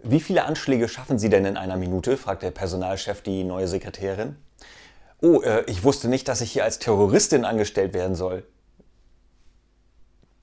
Wie viele Anschläge schaffen Sie denn in einer Minute? fragt der Personalchef die neue Sekretärin. Oh, äh, ich wusste nicht, dass ich hier als Terroristin angestellt werden soll.